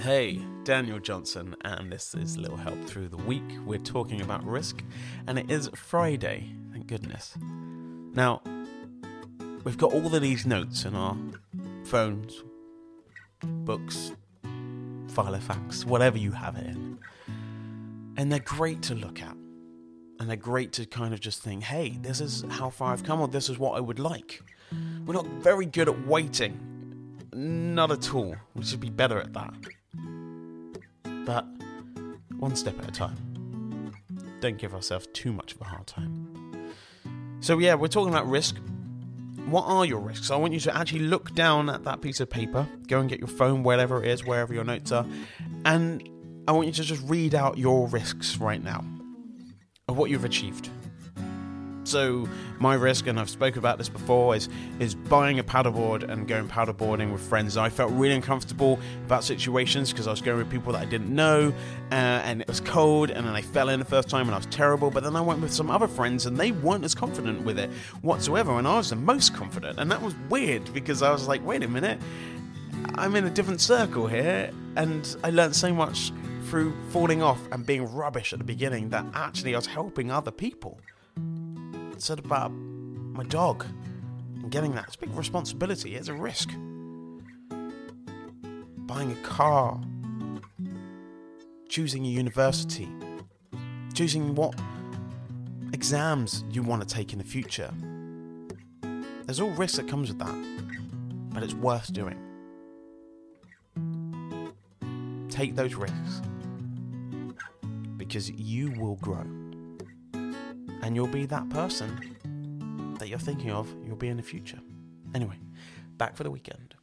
Hey, Daniel Johnson, and this is Little Help Through the Week. We're talking about risk, and it is Friday, thank goodness. Now, we've got all of these notes in our phones, books, Filofax, whatever you have it in. And they're great to look at. And they're great to kind of just think, hey, this is how far I've come, or this is what I would like. We're not very good at waiting. Not at all. We should be better at that. But one step at a time. Don't give ourselves too much of a hard time. So, yeah, we're talking about risk. What are your risks? I want you to actually look down at that piece of paper, go and get your phone, wherever it is, wherever your notes are, and I want you to just read out your risks right now of what you've achieved. So my risk, and I've spoken about this before, is is buying a paddleboard and going paddleboarding with friends. I felt really uncomfortable about situations because I was going with people that I didn't know, uh, and it was cold, and then I fell in the first time and I was terrible. But then I went with some other friends, and they weren't as confident with it whatsoever, and I was the most confident, and that was weird because I was like, wait a minute, I'm in a different circle here, and I learned so much through falling off and being rubbish at the beginning that actually I was helping other people said about my dog and getting that. It's a big responsibility, it's a risk. Buying a car, choosing a university, choosing what exams you want to take in the future. There's all risks that comes with that, but it's worth doing. Take those risks because you will grow and you'll be that person that you're thinking of, you'll be in the future. Anyway, back for the weekend.